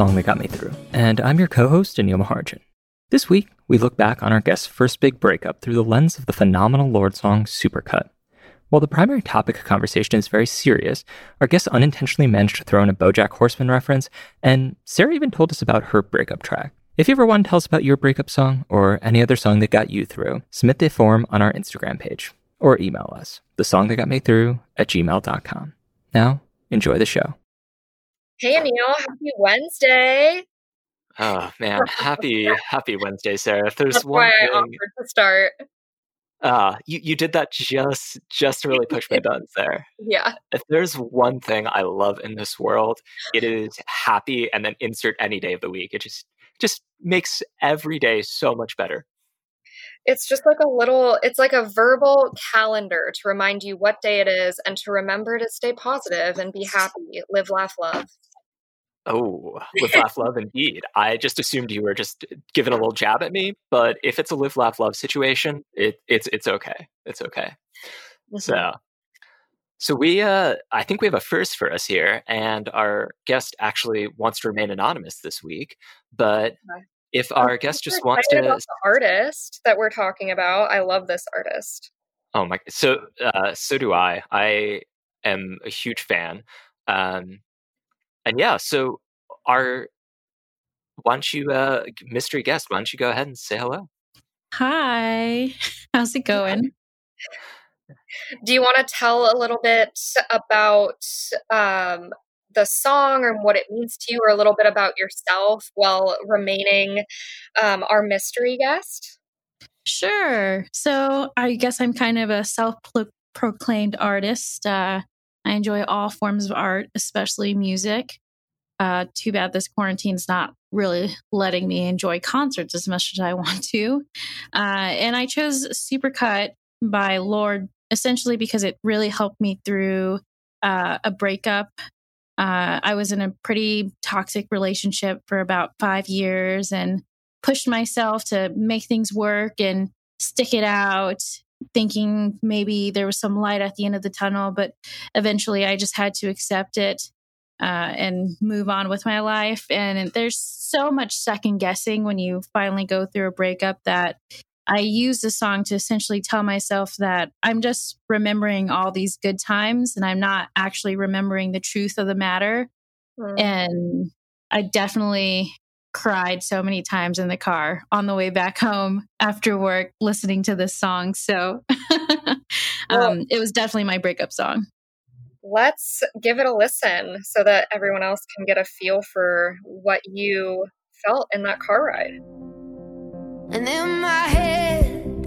Song that got me through, and I'm your co host, Anil Maharjan. This week, we look back on our guest's first big breakup through the lens of the phenomenal Lorde song Supercut. While the primary topic of conversation is very serious, our guest unintentionally managed to throw in a Bojack Horseman reference, and Sarah even told us about her breakup track. If you ever want to tell us about your breakup song or any other song that got you through, submit the form on our Instagram page or email us, the song that got me through at gmail.com. Now, enjoy the show. Hey, Anil, happy Wednesday. Oh man, happy happy Wednesday, Sarah. If there's That's one why thing, I offered to start. uh, you you did that just just to really push my buttons there. Yeah. If there's one thing I love in this world, it is happy, and then insert any day of the week. It just just makes every day so much better. It's just like a little, it's like a verbal calendar to remind you what day it is and to remember to stay positive and be happy, live, laugh, love. Oh, live, laugh, love, indeed. I just assumed you were just giving a little jab at me, but if it's a live, laugh, love situation, it, it's it's okay. It's okay. Mm-hmm. So, so we, uh, I think we have a first for us here, and our guest actually wants to remain anonymous this week. But if our guest just wants to, artist that we're talking about. I love this artist. oh my, so uh, so do I. I am a huge fan. Um, and yeah, so our, why don't you, uh, mystery guest? Why don't you go ahead and say hello? Hi, how's it going? Do you want to tell a little bit about um, the song and what it means to you, or a little bit about yourself while remaining um, our mystery guest? Sure. So I guess I'm kind of a self proclaimed artist. Uh, I enjoy all forms of art, especially music. Uh, too bad this quarantine's not really letting me enjoy concerts as much as I want to. Uh, and I chose Supercut by Lorde essentially because it really helped me through uh, a breakup. Uh, I was in a pretty toxic relationship for about five years and pushed myself to make things work and stick it out, thinking maybe there was some light at the end of the tunnel. But eventually I just had to accept it. Uh, and move on with my life. And there's so much second guessing when you finally go through a breakup that I use the song to essentially tell myself that I'm just remembering all these good times and I'm not actually remembering the truth of the matter. Mm. And I definitely cried so many times in the car on the way back home after work listening to this song. So um, it was definitely my breakup song. Let's give it a listen so that everyone else can get a feel for what you felt in that car ride. And in my head,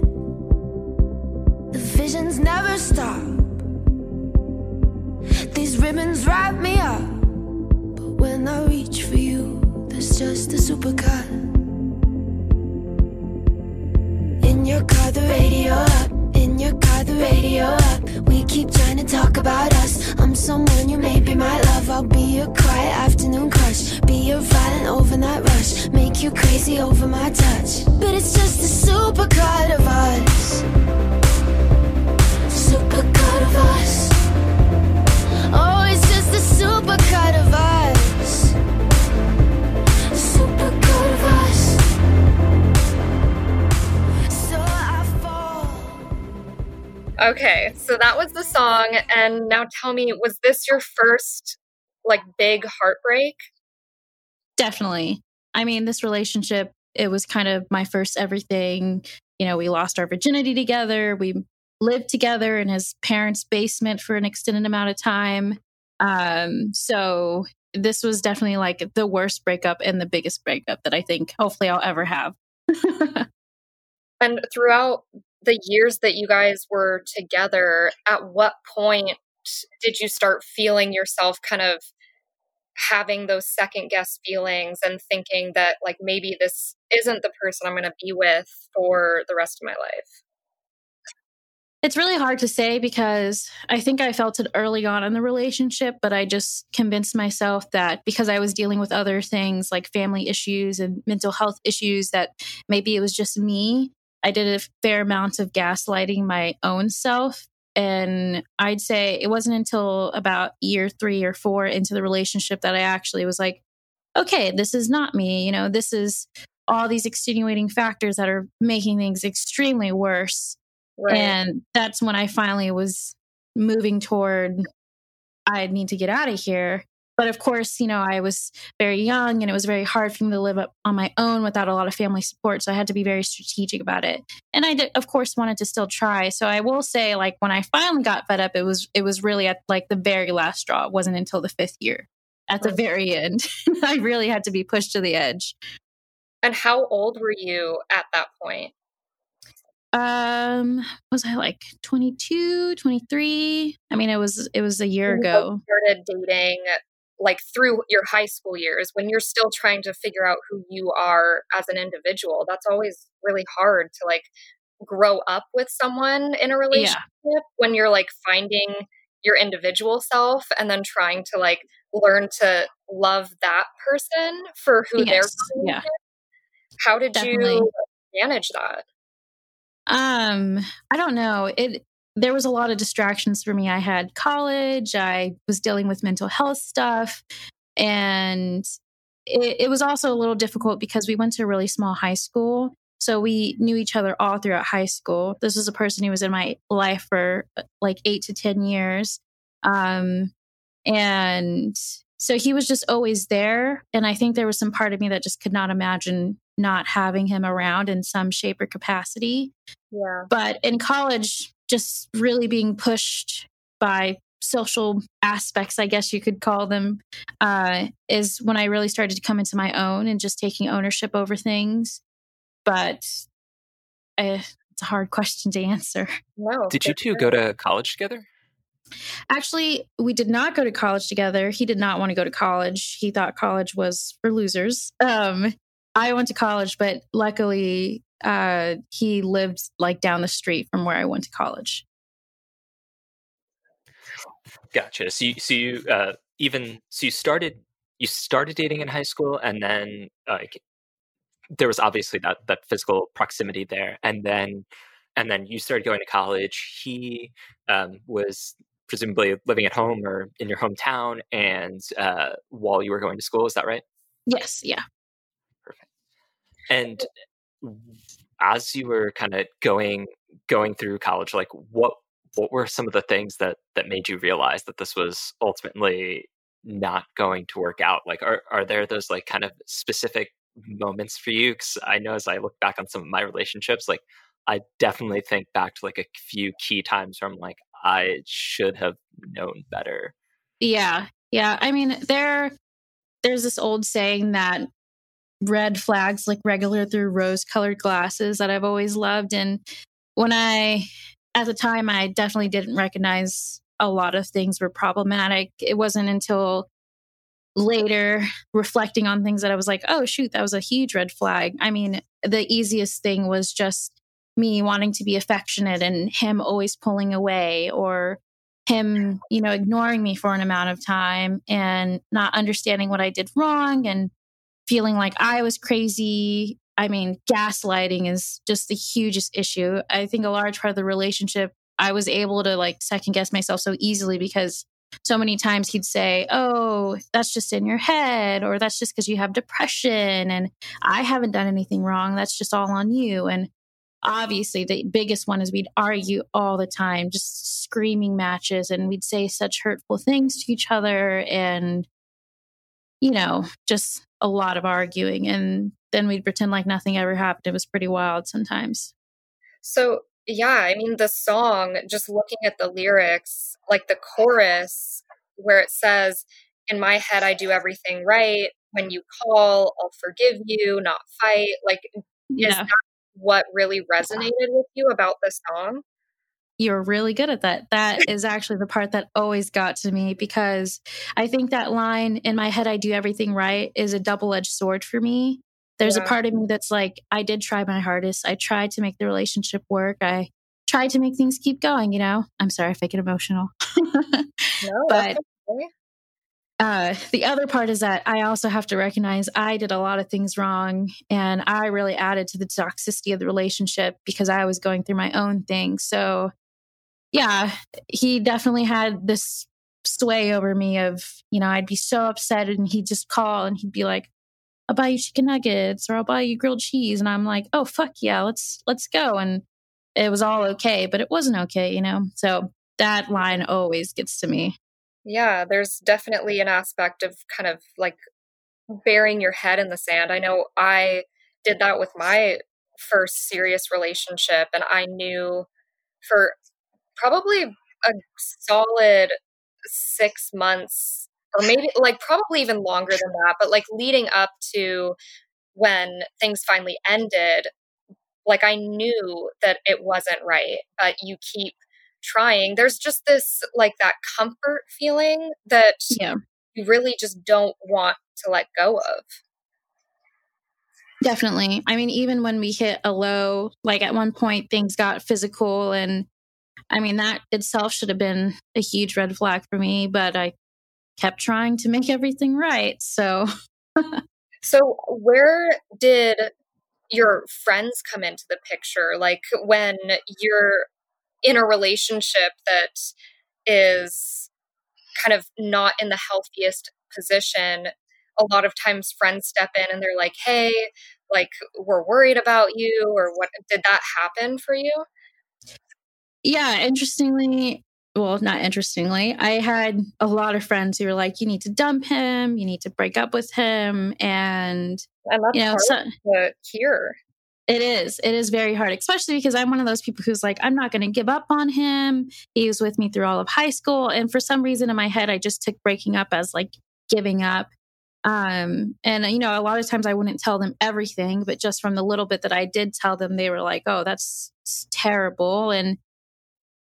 the visions never stop. These ribbons wrap me up. But when I reach for you, there's just a supercut. In your car, the radio up. In your car, the radio up. We keep trying to talk about us. I'm someone you may be my love. I'll be your quiet afternoon crush. Be your violent overnight rush. Make you crazy over my touch. But it's just a supercut of us. Supercut of us. Oh, it's just a supercut of us. Okay, so that was the song. And now tell me, was this your first like big heartbreak? Definitely. I mean, this relationship, it was kind of my first everything. You know, we lost our virginity together. We lived together in his parents' basement for an extended amount of time. Um, so this was definitely like the worst breakup and the biggest breakup that I think hopefully I'll ever have. And throughout the years that you guys were together, at what point did you start feeling yourself kind of having those second guess feelings and thinking that like maybe this isn't the person I'm going to be with for the rest of my life? It's really hard to say because I think I felt it early on in the relationship, but I just convinced myself that because I was dealing with other things like family issues and mental health issues, that maybe it was just me. I did a fair amount of gaslighting my own self. And I'd say it wasn't until about year three or four into the relationship that I actually was like, okay, this is not me. You know, this is all these extenuating factors that are making things extremely worse. Right. And that's when I finally was moving toward I need to get out of here. But of course, you know, I was very young and it was very hard for me to live up on my own without a lot of family support. So I had to be very strategic about it. And I did, of course, wanted to still try. So I will say, like, when I finally got fed up, it was, it was really at like the very last straw. It wasn't until the fifth year at the very end. I really had to be pushed to the edge. And how old were you at that point? Um, was I like 22, 23? I mean, it was it was a year ago. Started dating like through your high school years when you're still trying to figure out who you are as an individual. That's always really hard to like grow up with someone in a relationship yeah. when you're like finding your individual self and then trying to like learn to love that person for who yes. they're yeah. How did Definitely. you manage that? Um, I don't know. It there was a lot of distractions for me. I had college, I was dealing with mental health stuff, and it, it was also a little difficult because we went to a really small high school. So we knew each other all throughout high school. This was a person who was in my life for uh, like eight to 10 years. Um, and so he was just always there. And I think there was some part of me that just could not imagine not having him around in some shape or capacity. Yeah. But in college, just really being pushed by social aspects, I guess you could call them, uh, is when I really started to come into my own and just taking ownership over things. But I, it's a hard question to answer. No. Did you two go to college together? Actually, we did not go to college together. He did not want to go to college. He thought college was for losers. Um, I went to college, but luckily uh, he lived like down the street from where I went to college. Gotcha. So you, so you uh, even so you started you started dating in high school, and then like there was obviously that that physical proximity there, and then and then you started going to college. He um, was presumably living at home or in your hometown, and uh, while you were going to school, is that right? Yes. Yeah. Perfect. And as you were kind of going going through college, like what what were some of the things that that made you realize that this was ultimately not going to work out? Like, are are there those like kind of specific moments for you? Because I know as I look back on some of my relationships, like I definitely think back to like a few key times where I'm like, I should have known better. Yeah, yeah. I mean, there there's this old saying that red flags like regular through rose colored glasses that I've always loved. And when I, at the time, I definitely didn't recognize a lot of things were problematic. It wasn't until later reflecting on things that I was like, oh, shoot, that was a huge red flag. I mean, the easiest thing was just me wanting to be affectionate and him always pulling away or him, you know, ignoring me for an amount of time and not understanding what I did wrong and feeling like I was crazy. I mean, gaslighting is just the hugest issue. I think a large part of the relationship, I was able to like second guess myself so easily because so many times he'd say, Oh, that's just in your head, or that's just because you have depression. And I haven't done anything wrong. That's just all on you. And obviously, the biggest one is we'd argue all the time, just screaming matches, and we'd say such hurtful things to each other. And you know, just a lot of arguing. And then we'd pretend like nothing ever happened. It was pretty wild sometimes. So, yeah, I mean, the song, just looking at the lyrics, like the chorus where it says, In my head, I do everything right. When you call, I'll forgive you, not fight. Like, yeah. is that what really resonated with you about the song? You're really good at that. That is actually the part that always got to me because I think that line in my head, I do everything right, is a double edged sword for me. There's yeah. a part of me that's like, I did try my hardest. I tried to make the relationship work. I tried to make things keep going, you know? I'm sorry if I get emotional. no, but okay. uh, the other part is that I also have to recognize I did a lot of things wrong and I really added to the toxicity of the relationship because I was going through my own thing. So yeah, he definitely had this sway over me of, you know, I'd be so upset and he'd just call and he'd be like, I'll buy you chicken nuggets or I'll buy you grilled cheese. And I'm like, oh fuck yeah, let's let's go. And it was all okay, but it wasn't okay, you know? So that line always gets to me. Yeah, there's definitely an aspect of kind of like burying your head in the sand. I know I did that with my first serious relationship, and I knew for probably a solid six months, or maybe like probably even longer than that, but like leading up to when things finally ended, like I knew that it wasn't right, but you keep trying. There's just this like that comfort feeling that yeah. you really just don't want to let go of. Definitely. I mean, even when we hit a low, like at one point things got physical and I mean that itself should have been a huge red flag for me, but I kept trying to make everything right. So So where did your friends come into the picture? Like when you're in a relationship that is kind of not in the healthiest position, a lot of times friends step in and they're like, hey, like, we're worried about you, or what did that happen for you? Yeah, interestingly, well, not interestingly, I had a lot of friends who were like, you need to dump him, you need to break up with him. And, and that's you know, hard so, to hear. It is. It is very hard, especially because I'm one of those people who's like, I'm not going to give up on him. He was with me through all of high school. And for some reason in my head, I just took breaking up as like giving up. Um, and, you know, a lot of times I wouldn't tell them everything, but just from the little bit that I did tell them, they were like, oh, that's terrible. And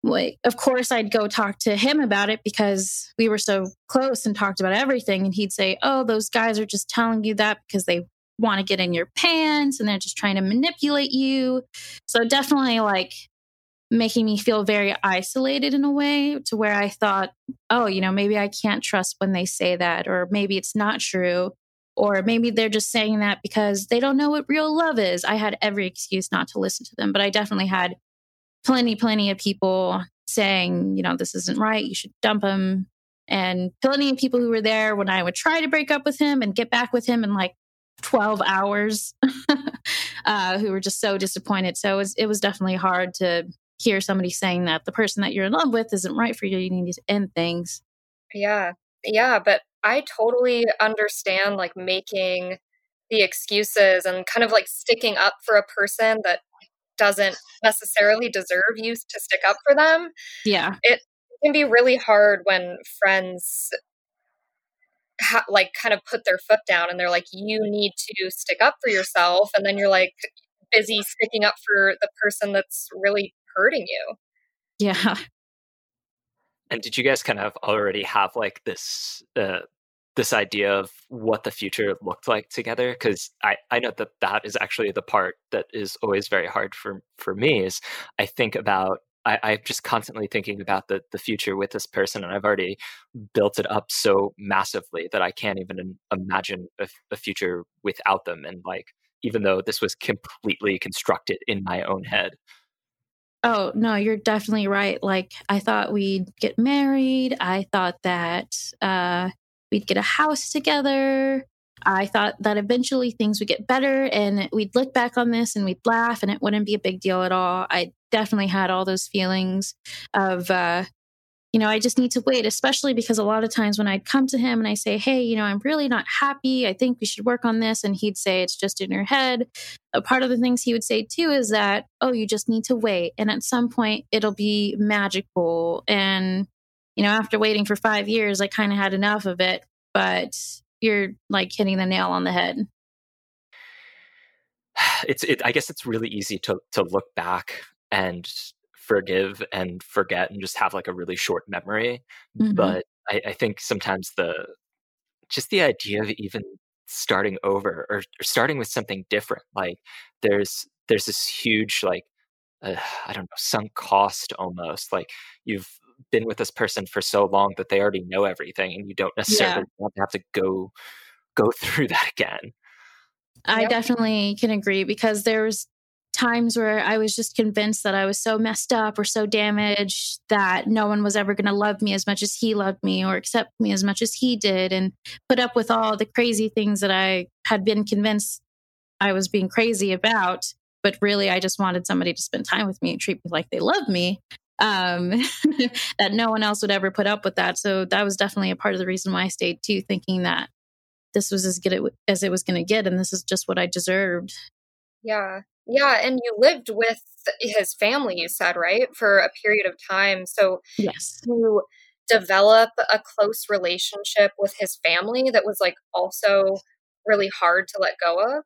like, of course, I'd go talk to him about it because we were so close and talked about everything. And he'd say, oh, those guys are just telling you that because they want to get in your pants and they're just trying to manipulate you. So definitely like making me feel very isolated in a way to where I thought, oh, you know, maybe I can't trust when they say that, or maybe it's not true, or maybe they're just saying that because they don't know what real love is. I had every excuse not to listen to them, but I definitely had plenty, plenty of people saying, you know, this isn't right. You should dump him. And plenty of people who were there when I would try to break up with him and get back with him in like 12 hours uh, who were just so disappointed. So it was, it was definitely hard to hear somebody saying that the person that you're in love with isn't right for you. You need to end things. Yeah. Yeah. But I totally understand like making the excuses and kind of like sticking up for a person that doesn't necessarily deserve you to stick up for them. Yeah. It can be really hard when friends ha- like kind of put their foot down and they're like you need to stick up for yourself and then you're like busy sticking up for the person that's really hurting you yeah and did you guys kind of already have like this uh, this idea of what the future looked like together because I, I know that that is actually the part that is always very hard for for me is i think about I, I'm just constantly thinking about the the future with this person, and I've already built it up so massively that I can't even imagine a, a future without them. And like, even though this was completely constructed in my own head. Oh, no, you're definitely right. Like, I thought we'd get married. I thought that uh, we'd get a house together. I thought that eventually things would get better and we'd look back on this and we'd laugh and it wouldn't be a big deal at all. I definitely had all those feelings of, uh, you know, I just need to wait, especially because a lot of times when I'd come to him and I say, Hey, you know, I'm really not happy. I think we should work on this. And he'd say, It's just in your head. A part of the things he would say too is that, Oh, you just need to wait. And at some point it'll be magical. And, you know, after waiting for five years, I kind of had enough of it. But you're like hitting the nail on the head. It's, it, I guess it's really easy to, to look back and forgive and forget and just have like a really short memory. Mm-hmm. But I, I, think sometimes the just the idea of even starting over or, or starting with something different, like there's there's this huge like uh, I don't know sunk cost almost. Like you've been with this person for so long that they already know everything, and you don't necessarily yeah. want to have to go go through that again. I yep. definitely can agree because there's times where I was just convinced that I was so messed up or so damaged that no one was ever going to love me as much as he loved me or accept me as much as he did and put up with all the crazy things that I had been convinced I was being crazy about. But really, I just wanted somebody to spend time with me and treat me like they love me. Um, that no one else would ever put up with that. So that was definitely a part of the reason why I stayed too, thinking that this was as good as it was going to get and this is just what I deserved. Yeah. Yeah, and you lived with his family, you said, right? For a period of time. So, yes. To develop a close relationship with his family that was like also really hard to let go of.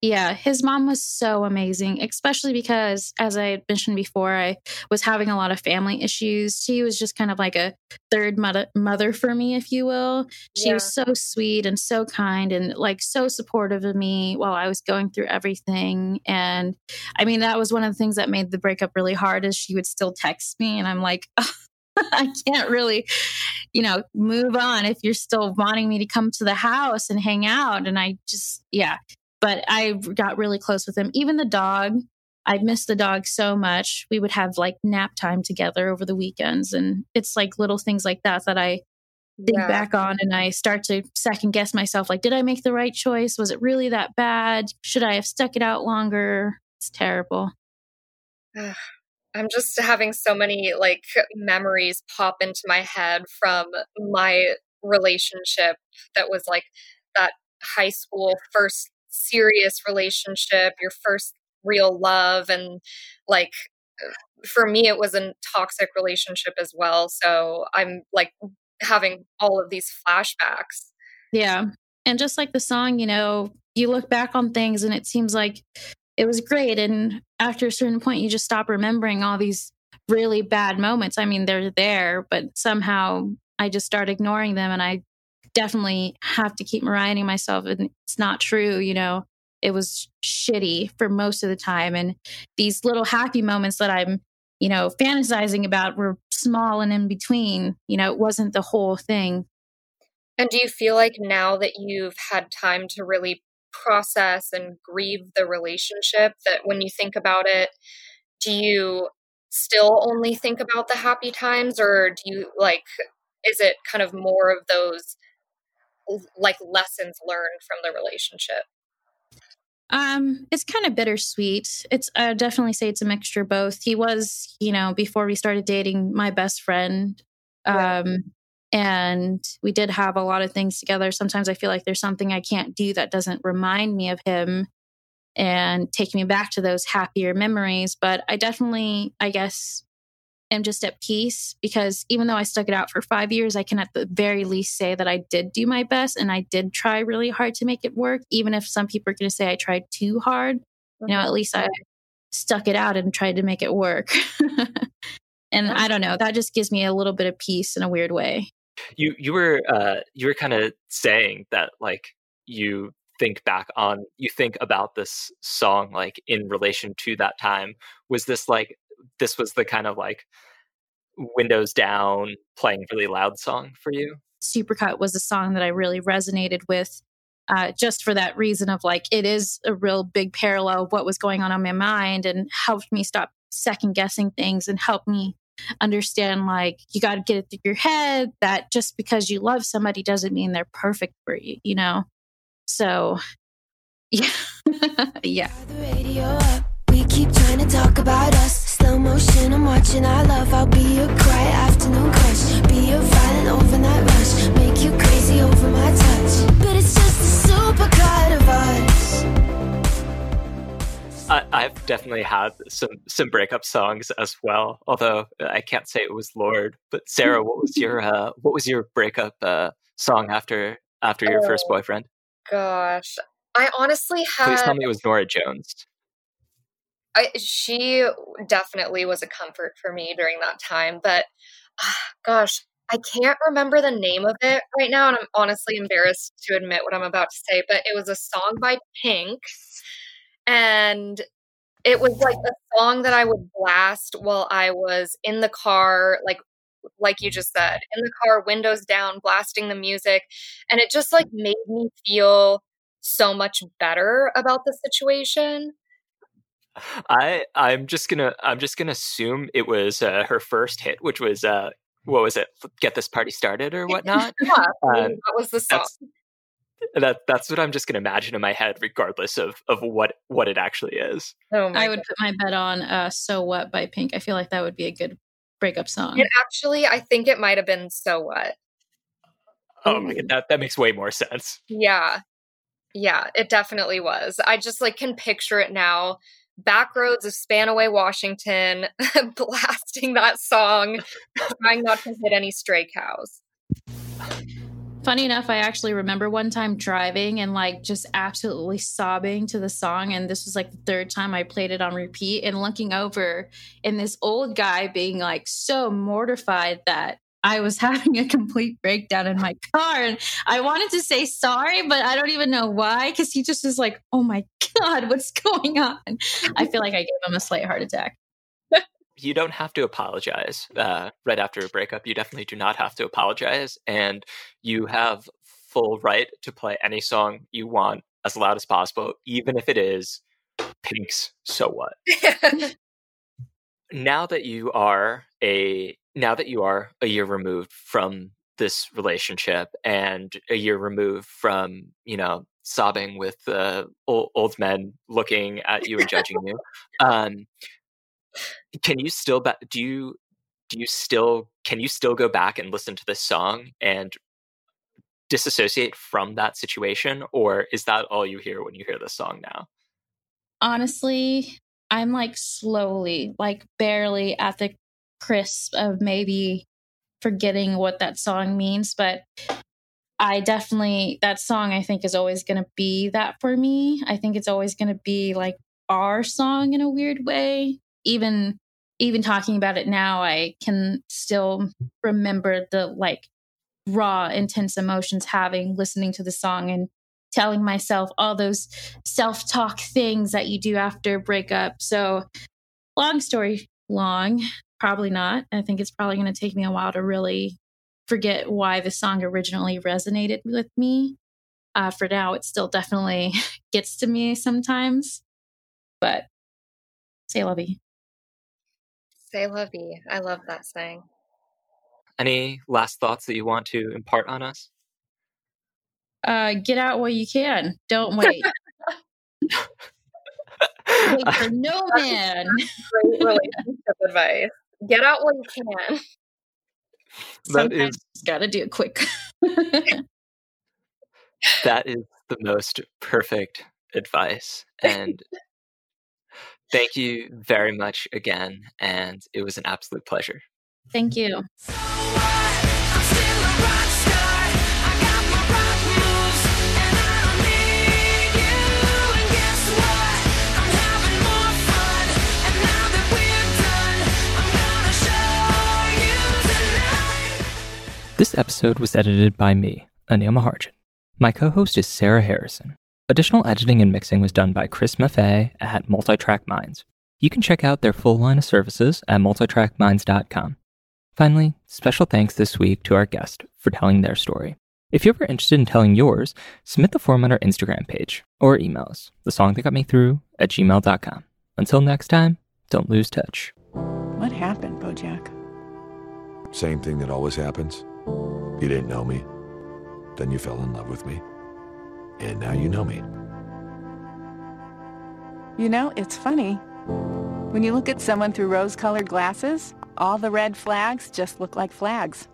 Yeah, his mom was so amazing, especially because, as I mentioned before, I was having a lot of family issues. She was just kind of like a third mother, mother for me, if you will. She yeah. was so sweet and so kind and like so supportive of me while I was going through everything. And I mean, that was one of the things that made the breakup really hard. Is she would still text me, and I'm like. I can't really, you know, move on if you're still wanting me to come to the house and hang out. And I just, yeah, but I got really close with him. Even the dog, I missed the dog so much. We would have like nap time together over the weekends. And it's like little things like that that I think yeah. back on and I start to second guess myself like, did I make the right choice? Was it really that bad? Should I have stuck it out longer? It's terrible. I'm just having so many like memories pop into my head from my relationship that was like that high school first serious relationship, your first real love. And like, uh, for me, it was a toxic relationship as well. So I'm like having all of these flashbacks. Yeah. And just like the song, you know, you look back on things and it seems like it was great. And after a certain point, you just stop remembering all these really bad moments. I mean, they're there, but somehow I just start ignoring them and I definitely have to keep reminding myself and it's not true, you know. It was shitty for most of the time and these little happy moments that I'm, you know, fantasizing about were small and in between, you know, it wasn't the whole thing. And do you feel like now that you've had time to really process and grieve the relationship that when you think about it, do you still only think about the happy times or do you like is it kind of more of those like lessons learned from the relationship? Um, it's kind of bittersweet. It's I definitely say it's a mixture both. He was, you know, before we started dating, my best friend. Um, and we did have a lot of things together. Sometimes I feel like there's something I can't do that doesn't remind me of him and take me back to those happier memories. But I definitely, I guess, am just at peace because even though I stuck it out for five years, I can at the very least say that I did do my best and I did try really hard to make it work. Even if some people are going to say I tried too hard, you know, at least I stuck it out and tried to make it work. and I don't know, that just gives me a little bit of peace in a weird way. You you were uh, you were kind of saying that like you think back on you think about this song like in relation to that time was this like this was the kind of like windows down playing really loud song for you? Supercut was a song that i really resonated with uh, just for that reason of like it is a real big parallel of what was going on in my mind and helped me stop second guessing things and helped me understand like you got to get it through your head that just because you love somebody doesn't mean they're perfect for you you know? So yeah. Yeah we keep trying to talk about us slow motion, I'm watching our love. I'll be your quiet afternoon crush, be your violent overnight rush, make you crazy over my touch. But it's just a supercut of us. I, have definitely had some some breakup songs as well. Although I can't say it was Lorde, But Sarah, what was your uh, what was your breakup uh, song after after your oh, first boyfriend? Gosh, I honestly had. Please tell me it was Norah Jones. I, she definitely was a comfort for me during that time. But uh, gosh, I can't remember the name of it right now, and I'm honestly embarrassed to admit what I'm about to say. But it was a song by Pink, and it was like a song that I would blast while I was in the car, like like you just said, in the car, windows down, blasting the music, and it just like made me feel so much better about the situation. I I'm just gonna I'm just gonna assume it was uh, her first hit, which was uh what was it? Get this party started or whatnot. yeah, um, that was the song. That's, that that's what I'm just gonna imagine in my head, regardless of of what what it actually is. Oh I would God. put my bet on uh, "So What" by Pink. I feel like that would be a good breakup song. It actually, I think it might have been "So What." Oh my god, that that makes way more sense. Yeah, yeah, it definitely was. I just like can picture it now. Back roads of Spanaway, Washington, blasting that song, trying not to hit any stray cows. Funny enough, I actually remember one time driving and like just absolutely sobbing to the song. And this was like the third time I played it on repeat and looking over and this old guy being like so mortified that I was having a complete breakdown in my car. And I wanted to say sorry, but I don't even know why because he just was like, oh my God, what's going on? I feel like I gave him a slight heart attack. you don't have to apologize uh, right after a breakup. You definitely do not have to apologize. And you have full right to play any song you want as loud as possible, even if it is Pink's So What. now that you are a now that you are a year removed from this relationship and a year removed from you know sobbing with uh, old, old men looking at you and judging you um, can you still ba- do you do you still can you still go back and listen to this song and disassociate from that situation or is that all you hear when you hear this song now? Honestly i'm like slowly like barely at the crisp of maybe forgetting what that song means but i definitely that song i think is always going to be that for me. I think it's always going to be like our song in a weird way. Even even talking about it now, I can still remember the like raw, intense emotions having listening to the song and telling myself all those self talk things that you do after breakup. So, long story long, probably not. I think it's probably going to take me a while to really forget why the song originally resonated with me. Uh, for now, it still definitely gets to me sometimes, but say lovey. Say lovey. I love that saying. Any last thoughts that you want to impart on us? Uh, get out while you can. Don't wait. wait for no man. Great relationship advice. Get out while you can. That Sometimes is got to do it quick. that is the most perfect advice, and Thank you very much again. And it was an absolute pleasure. Thank you. This episode was edited by me, Anil Maharjan. My co host is Sarah Harrison. Additional editing and mixing was done by Chris Maffei at Multitrack Minds. You can check out their full line of services at multitrackminds.com. Finally, special thanks this week to our guest for telling their story. If you're ever interested in telling yours, submit the form on our Instagram page or email us, the song that got me through at gmail.com. Until next time, don't lose touch. What happened, Bojack? Same thing that always happens. You didn't know me. Then you fell in love with me and now you know me. You know, it's funny. When you look at someone through rose colored glasses, all the red flags just look like flags.